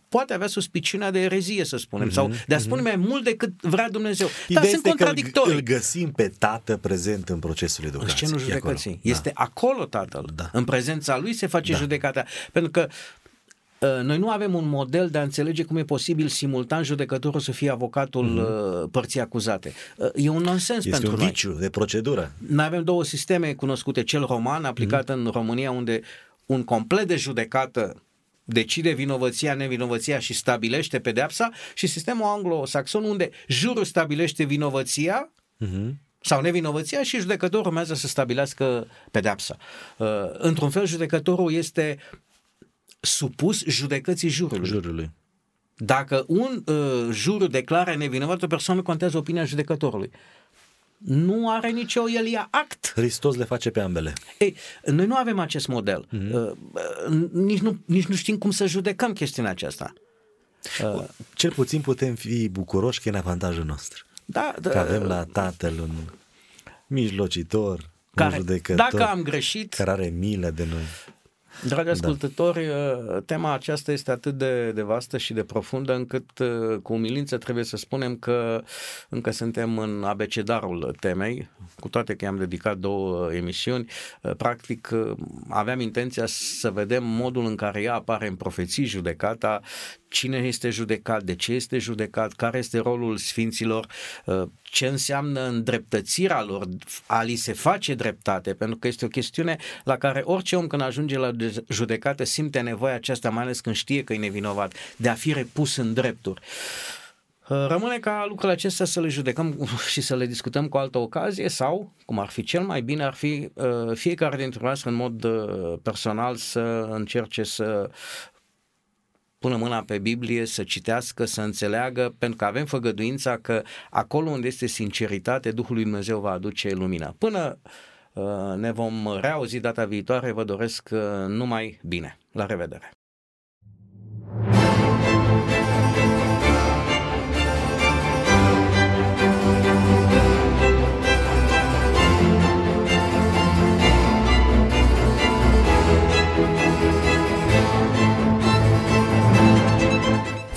poate avea suspiciunea de erezie, să spunem, mm-hmm, sau de a spune mm-hmm. mai mult decât vrea Dumnezeu. Ideea Dar sunt contradictorii. Că îl găsim pe tată prezent în procesul educației. În scenul judecății. Acolo. Este da. acolo tatăl. Da. În prezența lui se face da. judecata. Pentru că Uh, noi nu avem un model de a înțelege cum e posibil simultan judecătorul să fie avocatul mm-hmm. părții acuzate. Uh, e un nonsens este pentru un noi. viciu de procedură. Noi avem două sisteme cunoscute, cel roman aplicat mm-hmm. în România unde un complet de judecată decide vinovăția, nevinovăția și stabilește pedeapsa și sistemul anglo-saxon unde jurul stabilește vinovăția mm-hmm sau nevinovăția și judecătorul urmează să stabilească pedepsa. Uh, într-un fel, judecătorul este supus judecății jurului. jurului. Dacă un uh, jur declară nevinovat o persoană, contează opinia judecătorului. Nu are nicio, el ia act. Hristos le face pe ambele. Ei, noi nu avem acest model. Mm-hmm. Uh, nici, nu, nici nu știm cum să judecăm chestiunea aceasta. Uh, Cel puțin putem fi bucuroși că e în avantajul nostru. Da, da, că avem la Tatăl un mijlocitor, care, un judecător. Dacă am greșit... Care are milă de noi. Dragi da. ascultători, da. tema aceasta este atât de, de vastă și de profundă încât uh, cu umilință trebuie să spunem că încă suntem în abecedarul temei, cu toate că am dedicat două emisiuni. Uh, practic aveam intenția să vedem modul în care ea apare în profeții judecata, cine este judecat, de ce este judecat, care este rolul sfinților, ce înseamnă îndreptățirea lor, a li se face dreptate, pentru că este o chestiune la care orice om când ajunge la judecată simte nevoia aceasta, mai ales când știe că e nevinovat, de a fi repus în drepturi. Rămâne ca lucrurile acestea să le judecăm și să le discutăm cu altă ocazie sau, cum ar fi cel mai bine, ar fi fiecare dintre noi în mod personal să încerce să pună mâna pe Biblie, să citească, să înțeleagă, pentru că avem făgăduința că acolo unde este sinceritate, Duhul lui Dumnezeu va aduce lumina. Până uh, ne vom reauzi data viitoare, vă doresc uh, numai bine. La revedere!